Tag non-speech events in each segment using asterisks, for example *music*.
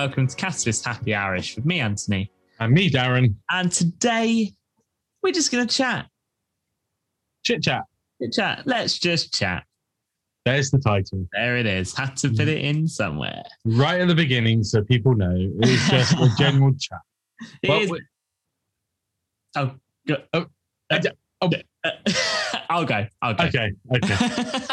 welcome to Catalyst Happy Hourish with me, Anthony. And me, Darren. And today we're just going to chat. Chit chat. Chit chat. Let's just chat. There's the title. There it is. Had to put it in somewhere. Right at the beginning, so people know it's just a *laughs* general chat. Well, is- Oh, go. Oh, Uh, oh. uh, *laughs* I'll go. I'll go. Okay, okay.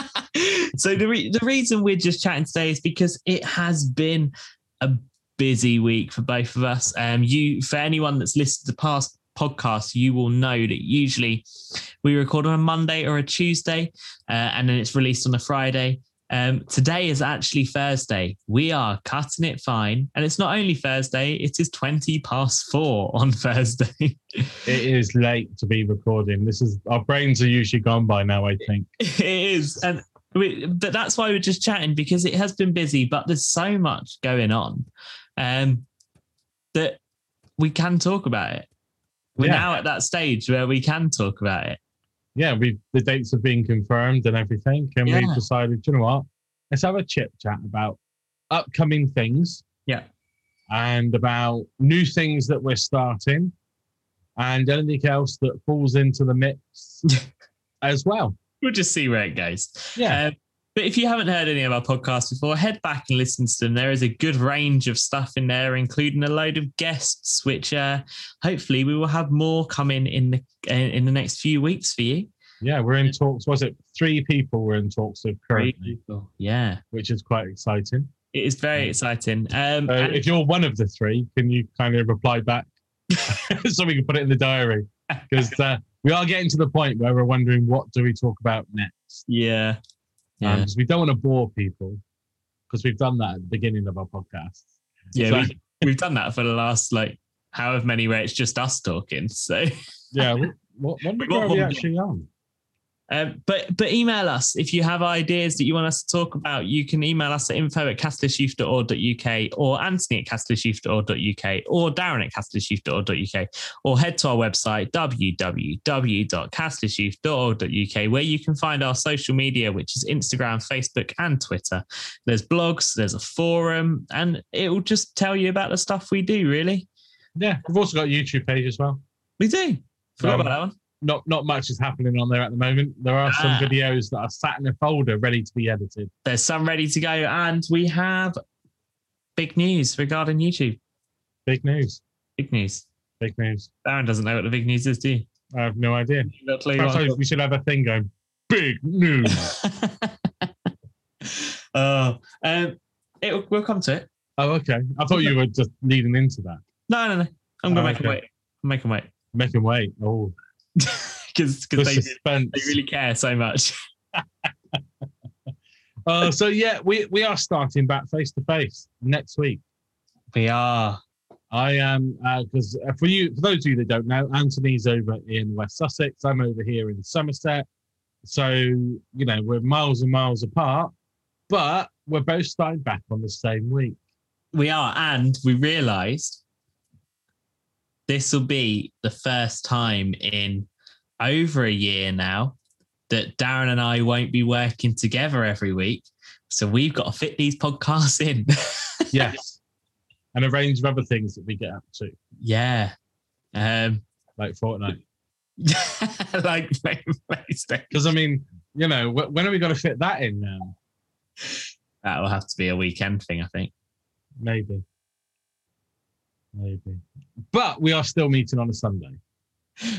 *laughs* so the re- the reason we're just chatting today is because it has been a busy week for both of us. Um, you for anyone that's listened to past podcasts, you will know that usually we record on a Monday or a Tuesday, uh, and then it's released on a Friday. Um, today is actually Thursday. We are cutting it fine, and it's not only Thursday; it is twenty past four on *laughs* Thursday. It is late to be recording. This is our brains are usually gone by now. I think. *laughs* it is, and we, but that's why we're just chatting because it has been busy, but there's so much going on, um, that we can talk about it. We're Yeah. now at that stage where we can talk about it. Yeah, we the dates have been confirmed and everything, and Yeah. we've decided. You know what? Let's have a chit chat about upcoming things Yeah, and about new things that we're starting, and anything else that falls into the mix *laughs* as well. we'll just see where it goes. Yeah. Um, but if you haven't heard any of our podcasts before, head back and listen to them. There is a good range of stuff in there, including a load of guests, which uh, hopefully we will have more coming in the in the next few weeks for you. Yeah, we're in talks. Was it three people we're in talks with currently, Yeah, which is quite exciting. it is very exciting. Um, So and- if you're one of the three, can you kind of reply back *laughs* *laughs* so we can put it in the diary? Because uh, we are getting to the point where we're wondering what do we talk about next? yeah, yeah, um, Because we don't want to bore people because we've done that at the beginning of our podcast. yeah. So- we, we've done that for the last like however many where it's just us talking. So. Yeah, *laughs* what, what, what number What are we one- actually on? Um, but but email us if you have ideas that you want us to talk about. You can email us at info at catalystyouth.org.uk or Anthony at catalystyouth.org.uk or Darren at catalystyouth.org.uk or head to our website www.catalystyouth.org.uk where you can find our social media, which is Instagram, Facebook, and Twitter. There's blogs, there's a forum, and it will just tell you about the stuff we do. Really, Yeah, we've also got a YouTube page as well. we do. Forgot Um, about that one. Not not much is happening on there at the moment. There are some Ah. videos that are sat in a folder ready to be edited. There's some ready to go, and we have big news regarding YouTube. Big news. Big news. Big news. Darren doesn't know what the big news is, do you? I have no idea. Perhaps we should have a thing going. Big news. *laughs* oh, um, it, we'll come to it. oh, okay. I thought you were just leading into that. No, no, no. I'm gonna Oh, make him okay. wait. I'm him wait Make him wait. Oh, *laughs* because the they, they really care so much. *laughs* Uh, so yeah, we we are starting back face to face next week. We are. I am because uh, for you, for those of you that don't know, Anthony's over in West Sussex. I'm over here in Somerset. So you know we're miles and miles apart, but we're both starting back on the same week. We are, and we realised this will be the first time in over a year now that Darren and I won't be working together every week. So we've got to fit these podcasts in. *laughs* Yes, and a range of other things that we get up to, yeah. Um, like Fortnite. *laughs* like PlayStation. Because I mean, you know, wh- when are we going to fit that in now? That will have to be a weekend thing, I think. Maybe, maybe. But we are still meeting on a Sunday.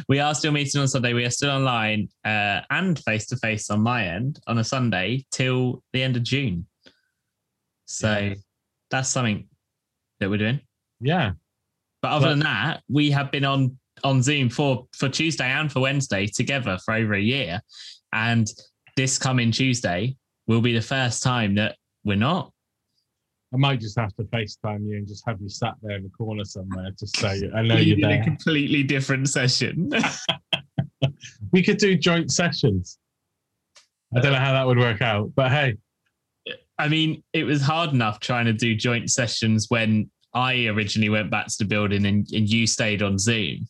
We are still meeting on Sunday. We are still online uh, and face to face on my end on a Sunday till the end of June. So Yeah. that's something that we're doing. Yeah, But other than that, we have been on on Zoom for for Tuesday and for Wednesday together for over a year, and this coming Tuesday will be the first time that we're not. I might just have to FaceTime you and just have you sat there in the corner somewhere, to say, *laughs* I know you're did a there. completely different session. *laughs* We could do joint sessions. I don't know how that would work out, but hey, I mean, it was hard enough trying to do joint sessions when I originally went back to the building and, and you stayed on Zoom,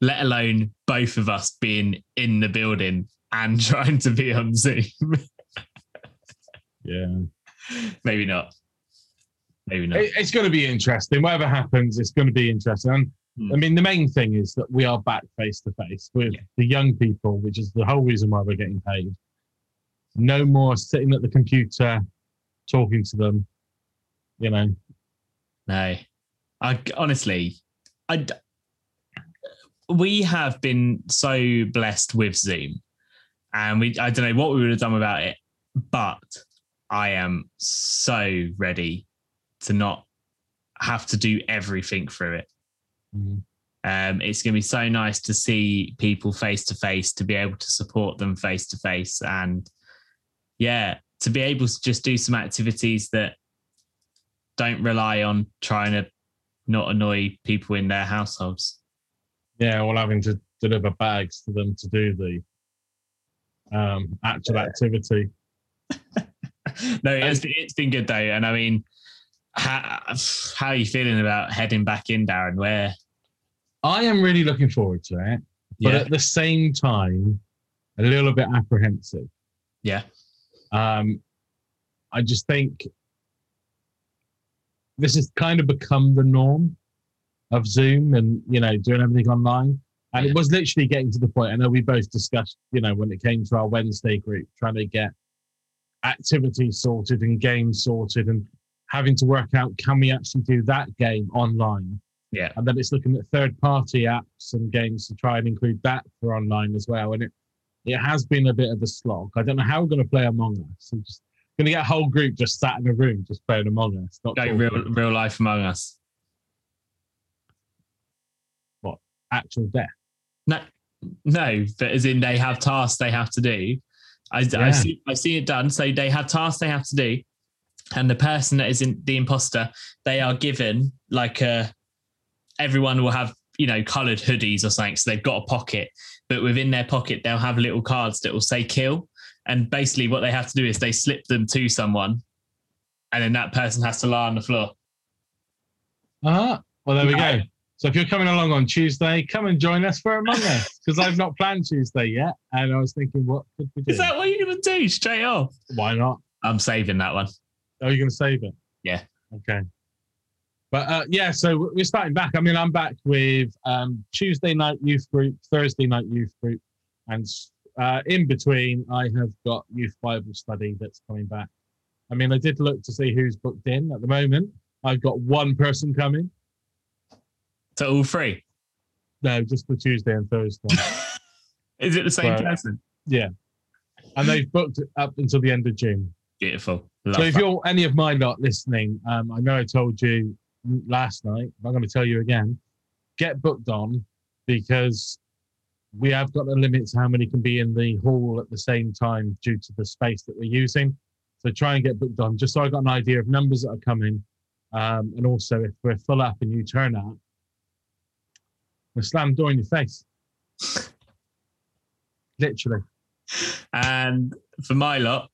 let alone both of us being in the building and *laughs* trying to be on Zoom. yeah, Maybe not. Maybe not. It, it's going to be interesting. Whatever happens, it's going to be interesting. And Hmm. I mean, the main thing is that we are back face to face with Yeah. the young people, which is the whole reason why we're getting paid. No more sitting at the computer talking to them. You know, No, I honestly, I we have been so blessed with Zoom, and we I don't know what we would have done without it, but I am so ready to not have to do everything through it. Um, it's going to be so nice to see people face to face, to be able to support them face to face, and yeah, to be able to just do some activities that don't rely on trying to not annoy people in their households. yeah, well, having to deliver bags to them to do the um, actual activity. *laughs* no, it's, it's been good though, and I mean, how, how are you feeling about heading back in, Darren? Where? I am really looking forward to it, but Yeah, at the same time, a little bit apprehensive. yeah, Um, I just think this has kind of become the norm of Zoom and you know doing everything online. And Yeah. it was literally getting to the point. I know we both discussed, you know, when it came to our Wednesday group, trying to get activities sorted and games sorted, and having to work out can we actually do that game online. yeah, And then it's looking at third party apps and games to try and include that for online as well. And it it has been a bit of a slog. I don't know how we're going to play Among Us. I'm just going to get a whole group just sat in a room just playing Among Us. Not go talking. real, real life among us. What? Actual death. No, no, but as in they have tasks they have to do. I, Yeah. I see, I see it done. So they have tasks they have to do, and the person that is in the imposter, they are given like a. Everyone will have you know coloured hoodies or something, so they've got a pocket, but within their pocket they'll have little cards that will say kill, and basically what they have to do is they slip them to someone, and then that person has to lie on the floor. Uh-huh. Well, there we go. So if you're coming along on Tuesday, come and join us for Among Us because I've not planned Tuesday yet. And I was thinking, what could we do? Is that what you're gonna do straight off? Why not? I'm saving that one. Are you going to save it? Yeah. Okay. But uh, yeah, so we're starting back. I mean, I'm back with um, Tuesday night youth group, Thursday night youth group, and uh, in between, I have got youth Bible study that's coming back. I mean, I did look to see who's booked in at the moment. I've got one person coming. So all three. No, just for Tuesday and Thursday. *laughs* Is it the same person? yeah. And they've booked up until the end of June. Beautiful. Love So if that. you're any of my lot listening, um, I know I told you last night, but I'm going to tell you again. Get booked on because we have got the limit to how many can be in the hall at the same time due to the space that we're using. So try and get booked on, just so I got an idea of numbers that are coming, um, and also if we're full up and you turn out, we slam door in your face. Literally. And for my lot,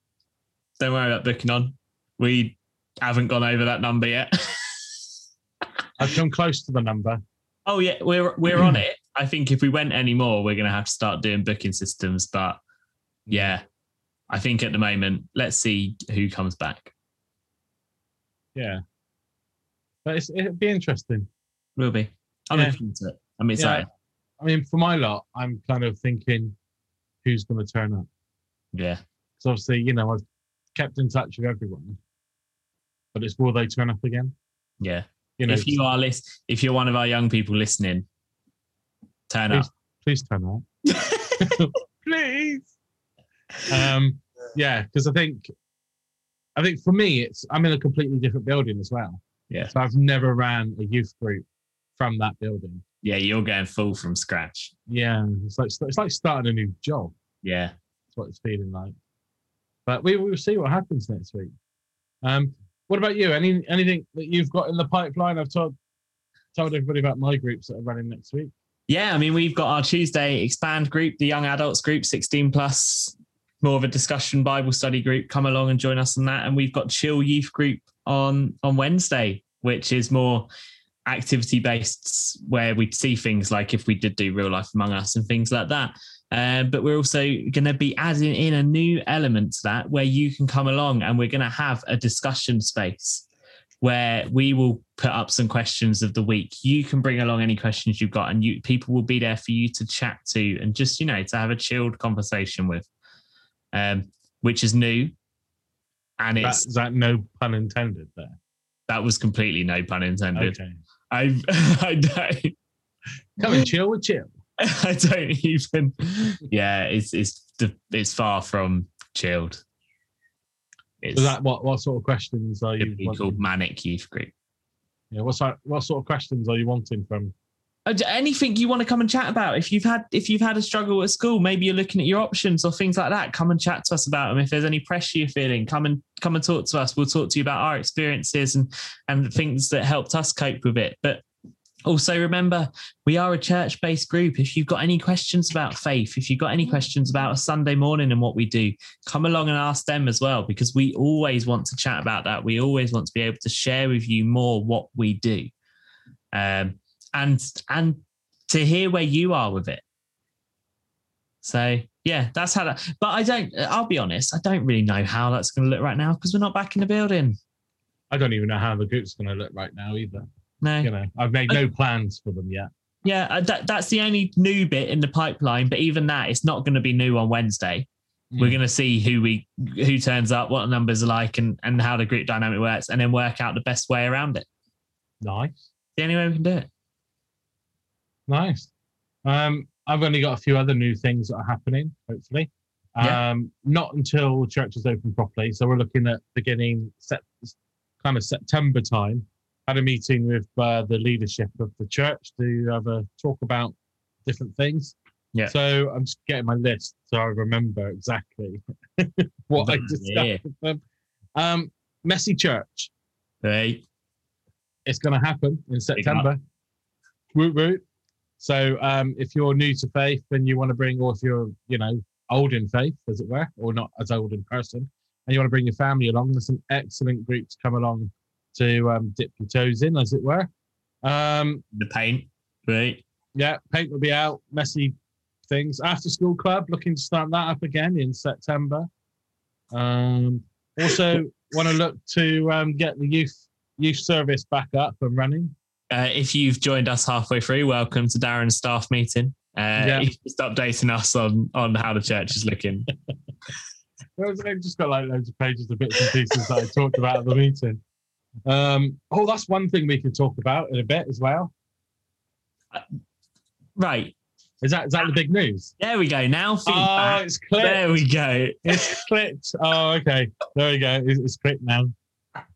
don't worry about booking on. We haven't gone over that number yet. *laughs* I've come close to the number. oh yeah, we're we're on *clears throat* it. I think if we went any more, we're gonna have to start doing booking systems. But mm. yeah, I think at the moment, let's see who comes back. Yeah. But it's, it'd be interesting. Will be. I'm Yeah. looking into it. I'm excited. I mean, for my lot, I'm kind of thinking who's going to turn up. Yeah. So obviously, you know, I've kept in touch with everyone, but it's will they turn up again? Yeah. You know, if you are list, if you're one of our young people listening, turn up. please turn up, *laughs* *laughs* please. Um, yeah, because I think, I think for me, it's I'm in a completely different building as well. Yeah. So I've never ran a youth group from that building. Yeah, you're going full from scratch. Yeah, it's like it's like starting a new job. Yeah. That's what it's feeling like. But we will see what happens next week. Um, what about you? Any anything that you've got in the pipeline? I've told told everybody about my groups that are running next week. Yeah, I mean, we've got our Tuesday expand group, the young adults group, 16 plus, more of a discussion Bible study group. Come along and join us on that. And we've got chill youth group on on Wednesday, which is more activity based, where we see things like if we did do real life among us and things like that. Um, but we're also going to be adding in a new element to that where you can come along and we're going to have a discussion space where we will put up some questions of the week. You can bring along any questions you've got, and you people will be there for you to chat to and just you know to have a chilled conversation with, um, which is new, and That, it's is that no pun intended there? that was completely no pun intended. Okay. *laughs* I I don't Come and chill with chill. *laughs* I don't even. Yeah, it's it's it's far from chilled. It's So that what what sort of questions are you called manic youth group. Yeah, what sort what sort of questions are you wanting from? Uh, anything you want to come and chat about if you've had if you've had a struggle at school maybe you're looking at your options or things like that come and chat to us about them if there's any pressure you're feeling come and come and talk to us we'll talk to you about our experiences and and the things that helped us cope with it but also remember we are a church based group if you've got any questions about faith if you've got any questions about a sunday morning and what we do come along and ask them as well because we always want to chat about that we always want to be able to share with you more what we do um, and and to hear where you are with it. So yeah, that's how that. But I don't. I'll be honest. I don't really know how that's going to look right now because we're not back in the building. I don't even know how the group's going to look right now either. No. You know, I've made no plans for them yet. Yeah, uh, that, that's the only new bit in the pipeline. But even that, it's not going to be new on Wednesday. We're Mm. going to see who we who turns up, what the numbers are like, and and how the group dynamic works, and then work out the best way around it. nice, The only way we can do it. nice. Um, I've only got a few other new things that are happening. Hopefully, Yeah. um, not until church is open properly. So we're looking at beginning set, kind of September time. Had a meeting with uh, the leadership of the church to have a talk about different things. Yeah. So I'm just getting my list so I remember exactly *laughs* what I discussed Yeah. with them. Um, messy church. Hey. It's going to happen in. September. Woot woot. So um, if you're new to faith and you want to bring, or if you're, you know, old in faith, as it were, or not as old in person, and you want to bring your family along, there's some excellent groups come along to um, dip your toes in, as it were. Um, The paint. Right. yeah, paint will be out, messy things. After school club, looking to start that up again in September. Um, also, *laughs* want to look to um, get the youth youth service back up and running. Uh, if you've joined us halfway through, welcome to Darren's staff meeting. Uh, Yeah. He's *laughs* just updating us on on how the church is looking. *laughs* I've just got like loads of pages of bits and pieces that I talked about at the meeting. Um, oh, that's one thing we can talk about in a bit as well. right. Is that is that the big news? There we go. Now Oh, feedback. it's clicked. there we go. It's *laughs* clicked. Oh, okay. There we go. It's, it's clicked now.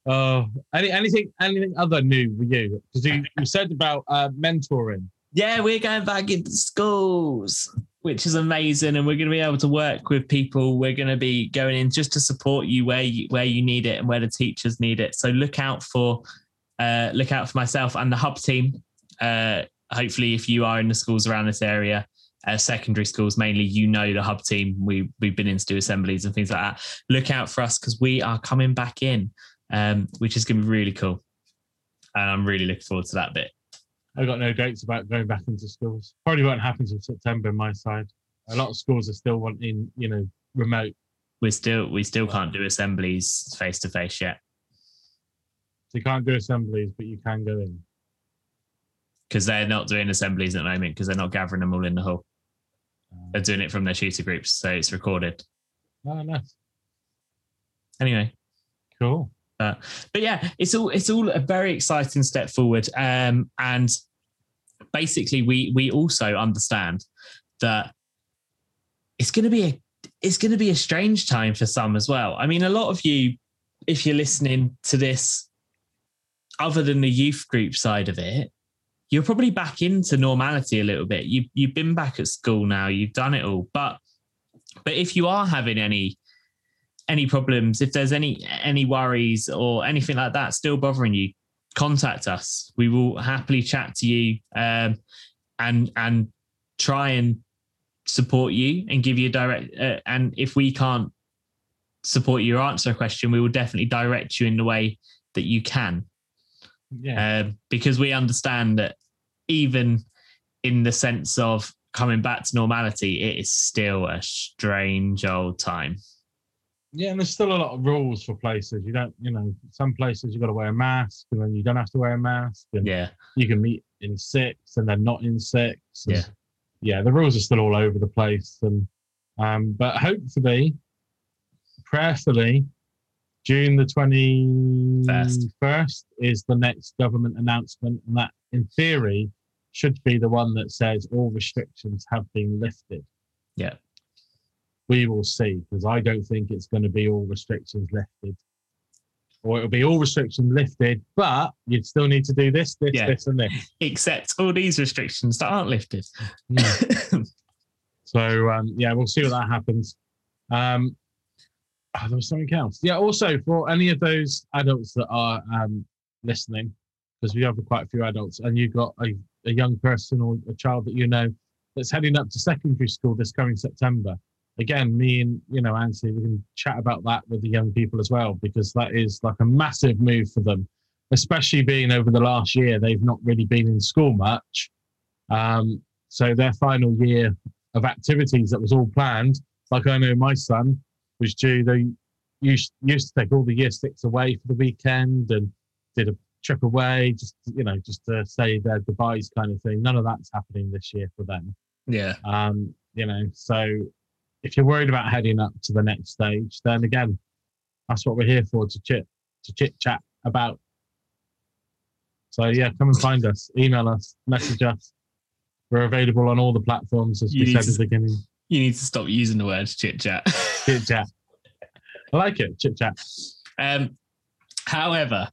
Oh, any anything anything other new with you? Because you, you said about uh, mentoring. Yeah, we're going back into schools, which is amazing, and we're going to be able to work with people. We're going to be going in just to support you where you where you need it and where the teachers need it. So look out for uh, look out for myself and the hub team. Uh, hopefully, if you are in the schools around this area, uh, secondary schools mainly, you know the hub team. We we've been in to do assemblies and things like that. Look out for us because we are coming back in, um, which is going to be really cool, and I'm really looking forward to that bit. I got no dates about going back into schools. Probably won't happen until September. on My side. A lot of schools are still wanting, you know, remote. we still we still can't do assemblies face to face yet So you can't do assemblies, but you can go in. because they're not doing assemblies at the moment because they're not gathering them all in the hall. They're doing it from their tutor groups, so it's recorded. Oh, nice. Anyway, Cool. but yeah, it's all it's all a very exciting step forward. Um, and basically, we we also understand that it's going to be a it's going to be a strange time for some as well. I mean, a lot of you, if you're listening to this, other than the youth group side of it, you're probably back into normality a little bit. You you've been back at school now. You've done it all, but but if you are having any any problems, if there's any any worries or anything like that still bothering you, contact us. We will happily chat to you um, and and try and support you and give you a direct. Uh, and if we can't support you or answer a question, we will definitely direct you in the way that you can, Yeah. um, because we understand that even in the sense of coming back to normality, it is still a strange old time. Yeah, and there's still a lot of rules for places. You don't, you know, some places you've got to wear a mask, and then you don't have to wear a mask. And Yeah. you can meet in six, and then not in six. Yeah. yeah. The rules are still all over the place, and um, but hopefully, prayerfully, June the twenty first is the next government announcement, and that, in theory, should be the one that says all restrictions have been lifted. Yeah. We will see, because I don't think it's going to be all restrictions lifted. Or it'll be all restrictions lifted, but you'd still need to do this, this, Yeah. this, and this. *laughs* Except all these restrictions that aren't lifted. *laughs* So um, yeah, we'll see what that happens. Um, oh, there was something else. Yeah. Also, for any of those adults that are um, listening, because we have quite a few adults, and you've got a, a young person or a child that you know that's heading up to secondary school this coming September. Again, me and you know Anthony, we can chat about that with the young people as well because that is like a massive move for them, especially being over the last year they've not really been in school much. Um, so their final year of activities that was all planned. Like I know my son was due. They used used to take all the year six away for the weekend and did a trip away, just you know, just to say their goodbyes kind of thing. None of that's happening this year for them. yeah. Um, you know, so if you're worried about heading up to the next stage, then again, that's what we're here for to chit to chit chat about. So yeah, come and find us, email us, message us. We're available on all the platforms as You we said to- at the beginning. You need to stop using the word chit chat. *laughs* Chit chat. I like it, chit chat. Um, however,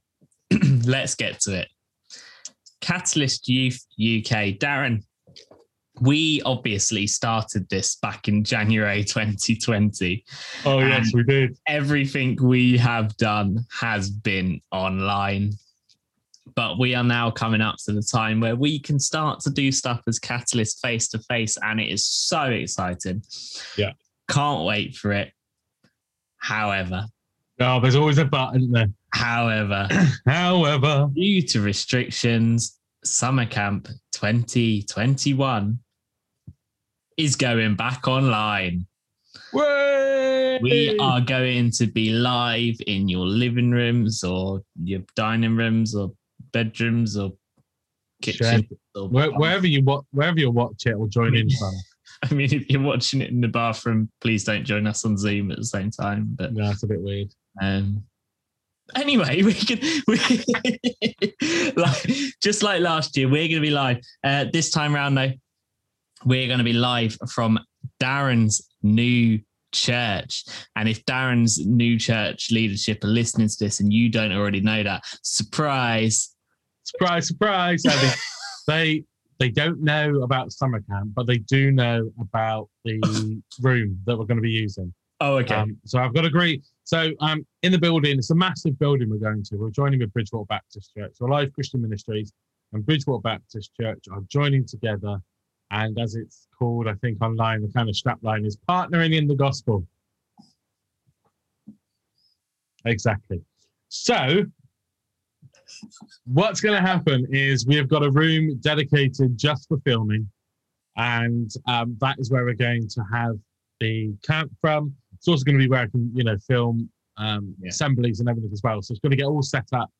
*clears throat* let's get to it. Catalyst Youth UK. Darren, we obviously started this back in January 2020. Oh yes, we did. Everything we have done has been online. But we are now coming up to the time where we can start to do stuff as Catalyst face to face, and it is so exciting. Yeah. Can't wait for it. However, Oh, there's always a button there. however, *clears throat* However, due to restrictions, Summer Camp 2021 is going back online. Way! We are going to be live in your living rooms or your dining rooms or bedrooms or kitchen. Or, Where, wherever you wa- wherever you watch it or join in from. *laughs* I mean, if you're watching it in the bathroom, please don't join us on Zoom at the same time. But No, it's a bit weird. Um, anyway, *laughs* we can we, *laughs* like just like last year, we're going to be live. Uh, this time round, though, we're going to be live from Darren's new church. And if Darren's new church leadership are listening to this, and you don't already know that, surprise! Surprise, surprise, *laughs* they they don't know about summer camp, but they do know about the *laughs* room that we're going to be using. Oh, okay. Um, so I've got to agree. So um, in the building, it's a massive building we're going to. We're joining with Bridgewater Baptist Church. So Live Christian Ministries and Bridgewater Baptist Church are joining together. And as it's called, I think online, the kind of strapline is partnering in the gospel. Exactly. So what's going to happen is we have got a room dedicated just for filming. And um, that is where we're going to have the camp from. It's also going to be where I can, you know, film um, Yeah. assemblies and everything as well. So it's going to get all set up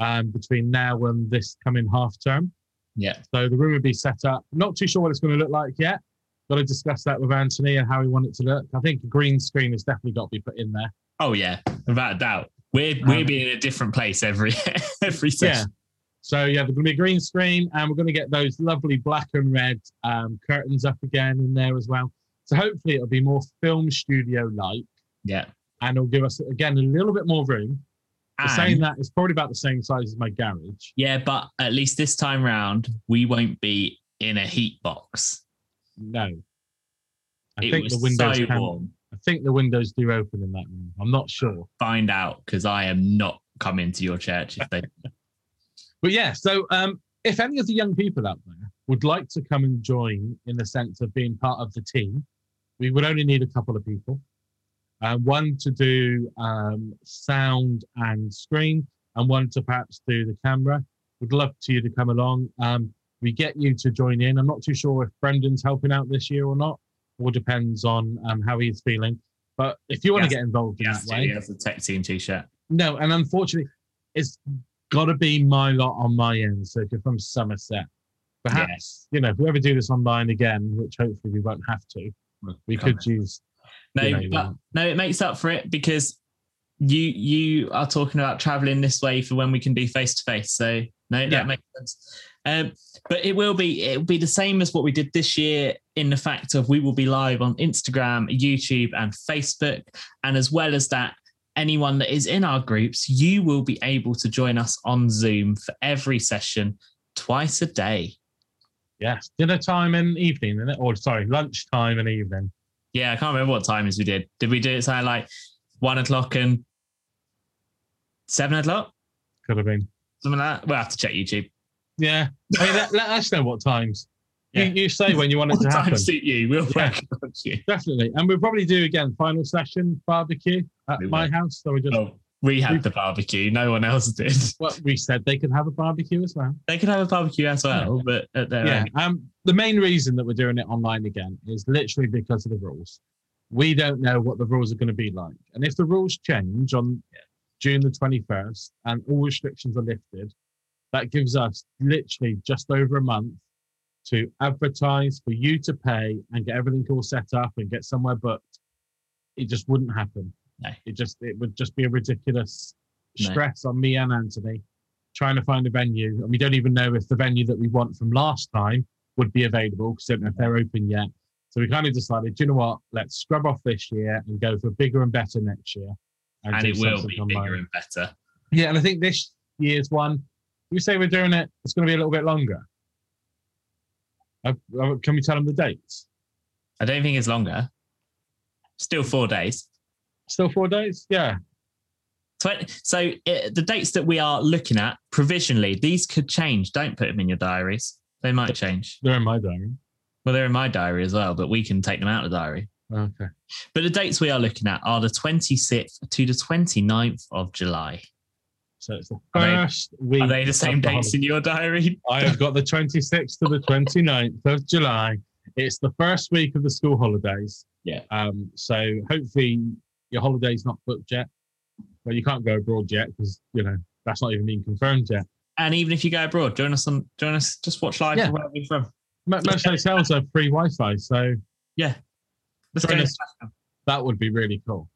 um, between now and this coming half term. Yeah. So the room would be set up. Not too sure what it's going to look like yet. Got to discuss that with Anthony and how we want it to look. I think a green screen has definitely got to be put in there. Oh, yeah. Without a doubt. We're we're Um, being in a different place every *laughs* every session. Yeah. So yeah, there's going to be a green screen, and we're going to get those lovely black and red um, curtains up again in there as well. So hopefully it'll be more film studio like, Yeah. and it'll give us again a little bit more room. But saying that, it's probably about the same size as my garage. Yeah, but at least this time round, we won't be in a heat box. No, I it think the windows. so can- warm. I think the windows do open in that room. I'm not sure, Find out because I am not coming to your church if they. *laughs* but yeah. So um, if any of the young people out there would like to come and join in the sense of being part of the team, we would only need a couple of people. Uh, one to do um, sound and screen, and one to perhaps do the camera. Would love to you to come along. Um, we get you to join in. I'm not too sure if Brendan's helping out this year or not. All depends on um, how he's feeling. But if you want Yes. to get involved in Yes, that way, he has a tech team t-shirt. no. And unfortunately, it's got to be my lot on my end. So if you're from Somerset, perhaps you know if we ever do this online again, which hopefully we won't have to, we could use. No, you know, but no, it makes up for it because you you are talking about traveling this way for when we can do face to face. So no, Yeah. that makes sense. Um, but it will be it will be the same as what we did this year in the fact of we will be live on Instagram, YouTube, and Facebook, and as well as that. Anyone that is in our groups, you will be able to join us on Zoom for every session twice a day. Yes, dinner time and evening? Or sorry, lunchtime and evening. Yeah, I can't remember what times we did. Did we do it something like one o'clock and seven o'clock? Could have been. Something like that. We'll have to check YouTube. Yeah. I mean, let, let us know what times. Yeah. You, you say when you want it *laughs* to happen. suit you? We'll Yeah. you. Definitely. And we'll probably do again final session barbecue at We my will. house. So we just Oh, we had the barbecue. No one else did. well, we said they could have a barbecue as well. They could have a barbecue as well, but at their Yeah. Um the main reason that we're doing it online again is literally because of the rules. We don't know what the rules are going to be like. And if the rules change on June the 21st and all restrictions are lifted, that gives us literally just over a month to advertise for you to pay and get everything all set up and get somewhere booked. It just wouldn't happen. No. It just it would just be a ridiculous No. stress on me and Anthony trying to find a venue. And we don't even know if the venue that we want from last time would be available because I don't know if they're open yet. So we kind of decided, you know what? Let's scrub off this year and go for bigger and better next year. And do it will be online. bigger and better. Yeah, and I think this year's one, we say we're doing it, it's going to be a little bit longer. Uh, uh, can we tell them the dates? I don't think it's longer. Still four days. Still four days? Yeah. So uh, the dates that we are looking at provisionally, these could change. Don't put them in your diaries. They might change. They're in my diary. Well, they're in my diary as well, but we can take them out of the diary. Okay. But the dates we are looking at are the 26th to the 29th of July. So it's the Are they- first week. Are they the same the dates in your diary? I have got the 26th to the *laughs* 29th of July. It's the first week of the school holidays. Yeah. Um, so hopefully your holiday's not booked yet. Well, you can't go abroad yet because, you know, that's not even been confirmed yet. And even if you go abroad, join us on join us. Just watch live Yeah. from wherever you're from. Mo- Most hotels have free Wi Fi. So yeah, Let's Join go. us. that would be really cool.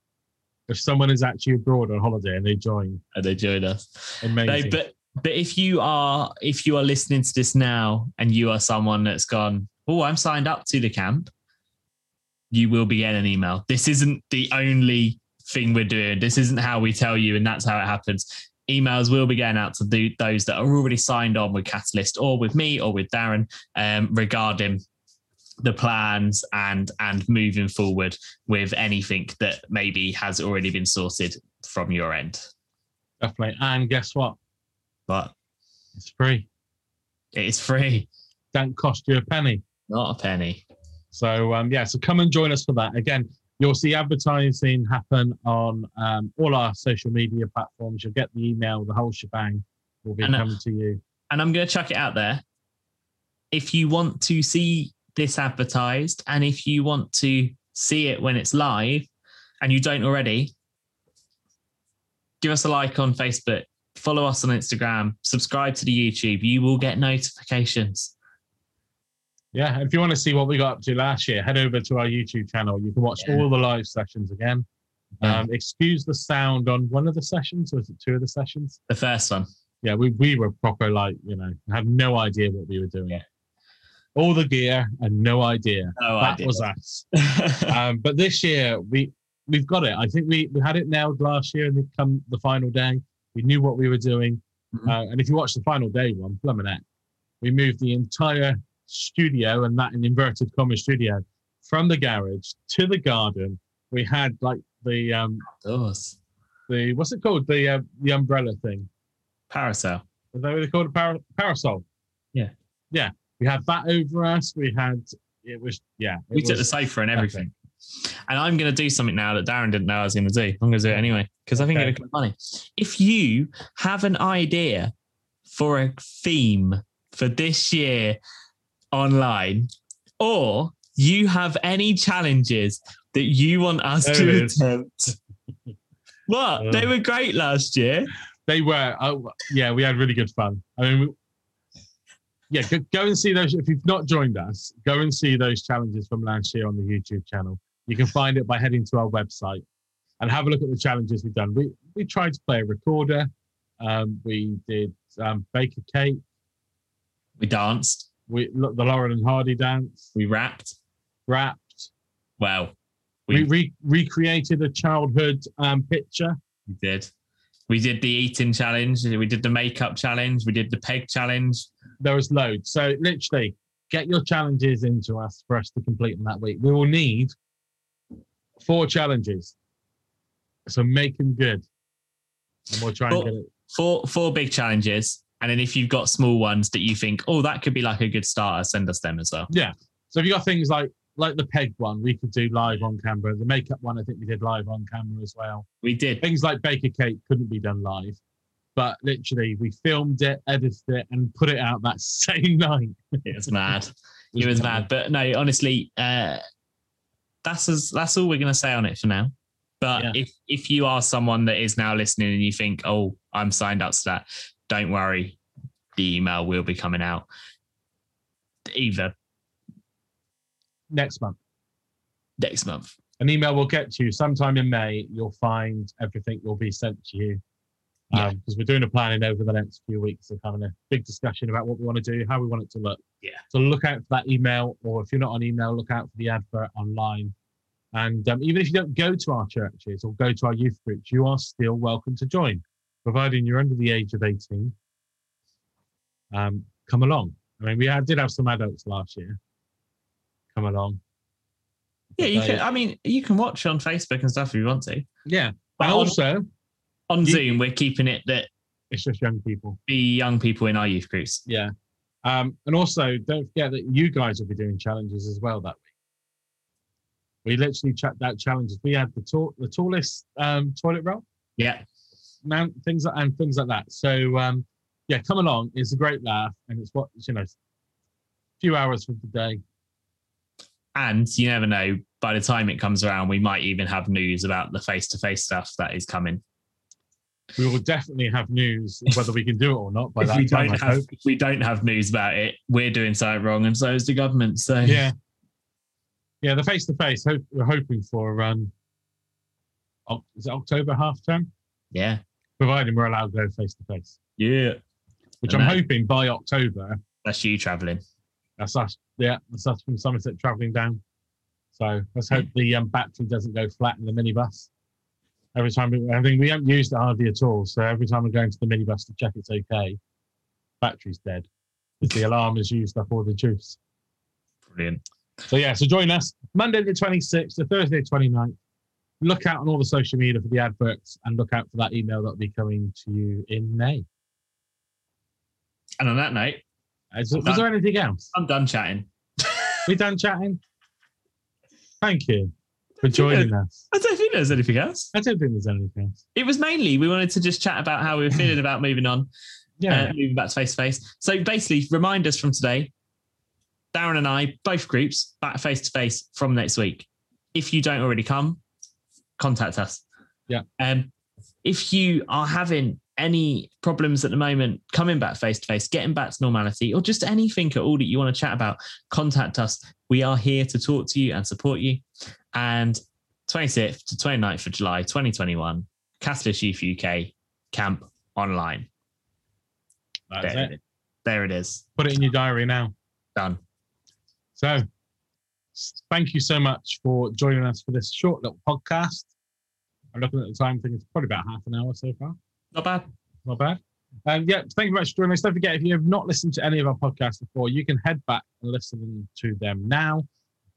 If someone is actually abroad on holiday and they join, And they join us. No, amazing. but but if you are if you are listening to this now and you are someone that's gone, oh, I'm signed up to the camp, you will be getting an email. This isn't the only thing we're doing. This isn't how we tell you, and that's how it happens. Emails will be going out to the, those that are already signed on with Catalyst or with me or with Darren um, regarding the plans and and moving forward with anything that maybe has already been sorted from your end. Definitely. And guess what? But It's free. it is free, Don't cost you a penny. not a penny. So um, yeah, so come and join us for that. Again, you'll see advertising happen on um, all our social media platforms. You'll get the email, the whole shebang will be And, uh, coming to you. and I'm going to chuck it out there. If you want to see this advertised and if you want to see it when it's live and you don't already, give us a like on Facebook, follow us on Instagram, subscribe to the YouTube. You will get notifications. Yeah, if you want to see what we got up to last year, head over to our YouTube channel. You can watch Yeah. all the live sessions again. Yeah. Um, excuse the sound on one of the sessions, or is it two of the sessions? The first one. Yeah, we, we were proper like, you know, had no idea what we were doing. Yeah. All the gear and no idea. No that idea. was us. *laughs* um, but this year we we've got it. I think we, we had it nailed last year, and then come the final day, we knew what we were doing. Mhm. Uh, and if you watch the final day one, Bluminette, we moved the entire studio and that in inverted commas studio from the garage to the garden. We had like the um Doors. the what's it called the uh, the umbrella thing. Parasol. Is that what they called a para- parasol? Yeah. yeah. We had that over us. We had it was yeah. it We took the was- sofa and everything. And I'm going to do something now that Darren didn't know I was going to do. I'm going to do it anyway because I think Okay. it'll be funny. If you have an idea for a theme for this year online, or you have any challenges that you want us There to attempt. *laughs* What? Uh. they were great last year. They were, oh, yeah, we had really good fun. I mean, we, yeah, go, go and see those. If you've not joined us, go and see those challenges from last year on the YouTube channel. You can find it by heading to our website and have a look at the challenges we've done. We we tried to play a recorder. Um, we did um, bake a cake. We danced. We look the Laurel and Hardy dance. We rapped. Rapped. Well, We, we, re- recreated a childhood um, picture. we did. We did the eating challenge. We did the makeup challenge. We did the peg challenge. There was loads. So literally, get your challenges into us for us to complete them that week. We will need four challenges. So make them good. And we'll try and get it. Four four big challenges. And then if you've got small ones that you think, oh, that could be like a good starter, send us them as well. Yeah. So if you got things like like the peg one, we could do live on camera. The makeup one, I think we did live on camera as well. We did. Things like baker cake couldn't be done live, but literally we filmed it, edited it, and put it out that *laughs* same night. It was mad. *laughs* It was mad. But no, honestly, uh, that's as that's all we're gonna say on it for now. But Yeah. if if you are someone that is now listening and you think, oh, I'm signed up to that, don't worry. The email will be coming out either Next month. next month. an email will get to you sometime in May. You'll find everything will be sent to you. Yeah. Because we're doing a planning over the next few weeks of having a big discussion about what we want to do, how we want it to look. Yeah. So look out for that email, or if you're not on email, look out for the advert online. And um, even if you don't go to our churches or go to our youth groups, you are still welcome to join, providing you're under the age of 18. Um, come along. I mean, we had, did have some adults last year come along. Yeah, you can. I mean, you can watch on Facebook and stuff if you want to. Yeah. But And on, also, on you- Zoom, we're keeping it that it's just young people. be young people in our youth groups. Yeah. Um, and also, don't forget that you guys will be doing challenges as well that week. We literally checked out challenges. We had the tall, the tallest um, toilet roll, Yeah, mount things like, and things like that. So um, yeah, come along. It's a great laugh, and it's what you know, a few hours from the day. and you never know. By the time it comes around, we might even have news about the face-to-face stuff that is coming. We will definitely have news whether we can do it or not by if that we time. don't I have hope. if we don't have news about it, we're doing something wrong, and so is the government. So Yeah. Yeah, the face to face. Hope, We're hoping for um, is it October half term, yeah, providing we're allowed to go face to face. yeah. which And I'm that- hoping by October. That's you traveling. That's us. Yeah, that's us from Somerset travelling down. So let's hope the um, battery doesn't go flat in the minibus. Every time, we, I think we haven't used it hardly at all. So every time we're going to the minibus to check it's okay, battery's dead. Because the alarm has used up all the juice. Brilliant. So yeah, so join us Monday the 26th to Thursday the 29th. Look out on all the social media for the adverts and look out for that email that'll be coming to you in May. And on that note, Is, was there anything else? I'm done chatting. We done chatting? Thank you for joining us. I don't think there's anything else. I don't think there's anything else. It was mainly we wanted to just chat about how we were feeling *clears throat* about moving on, Yeah. uh, moving back to face to face. So basically, reminders from today. Darren and I, both groups, back face to face from next week. If you don't already come, contact us. Yeah. Um, if you are having any problems at the moment coming back face to face, getting back to normality, or just anything at all that you want to chat about, contact us. We are here to talk to you and support you. And 26th to 29th of July, 2021, Catalyst Youth UK camp online. That's there, it. it is. there it is. Put it in your diary now. Done. So thank you so much for joining us for this short little podcast. I'm looking at the time, thinking it's probably about half an hour so far. Not bad. Not bad. And yeah, thank you very much for joining us. Don't forget, if you have not listened to any of our podcasts before, you can head back and listen to them now.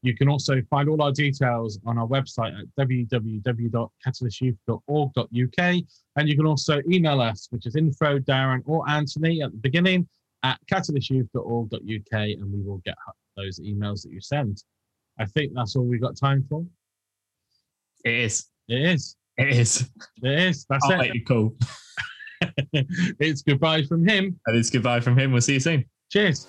You can also find all our details on our website at www.catalystyouth.org.uk. And you can also email us, which is info, Darren, or Anthony at the beginning at catalystyouth.org.uk, and we will get those emails that you send. I think that's all we've got time for. It is. It is. It is. It is. That's I'll it. call. *laughs* it's goodbye from him. And it's goodbye from him. We'll see you soon. Cheers.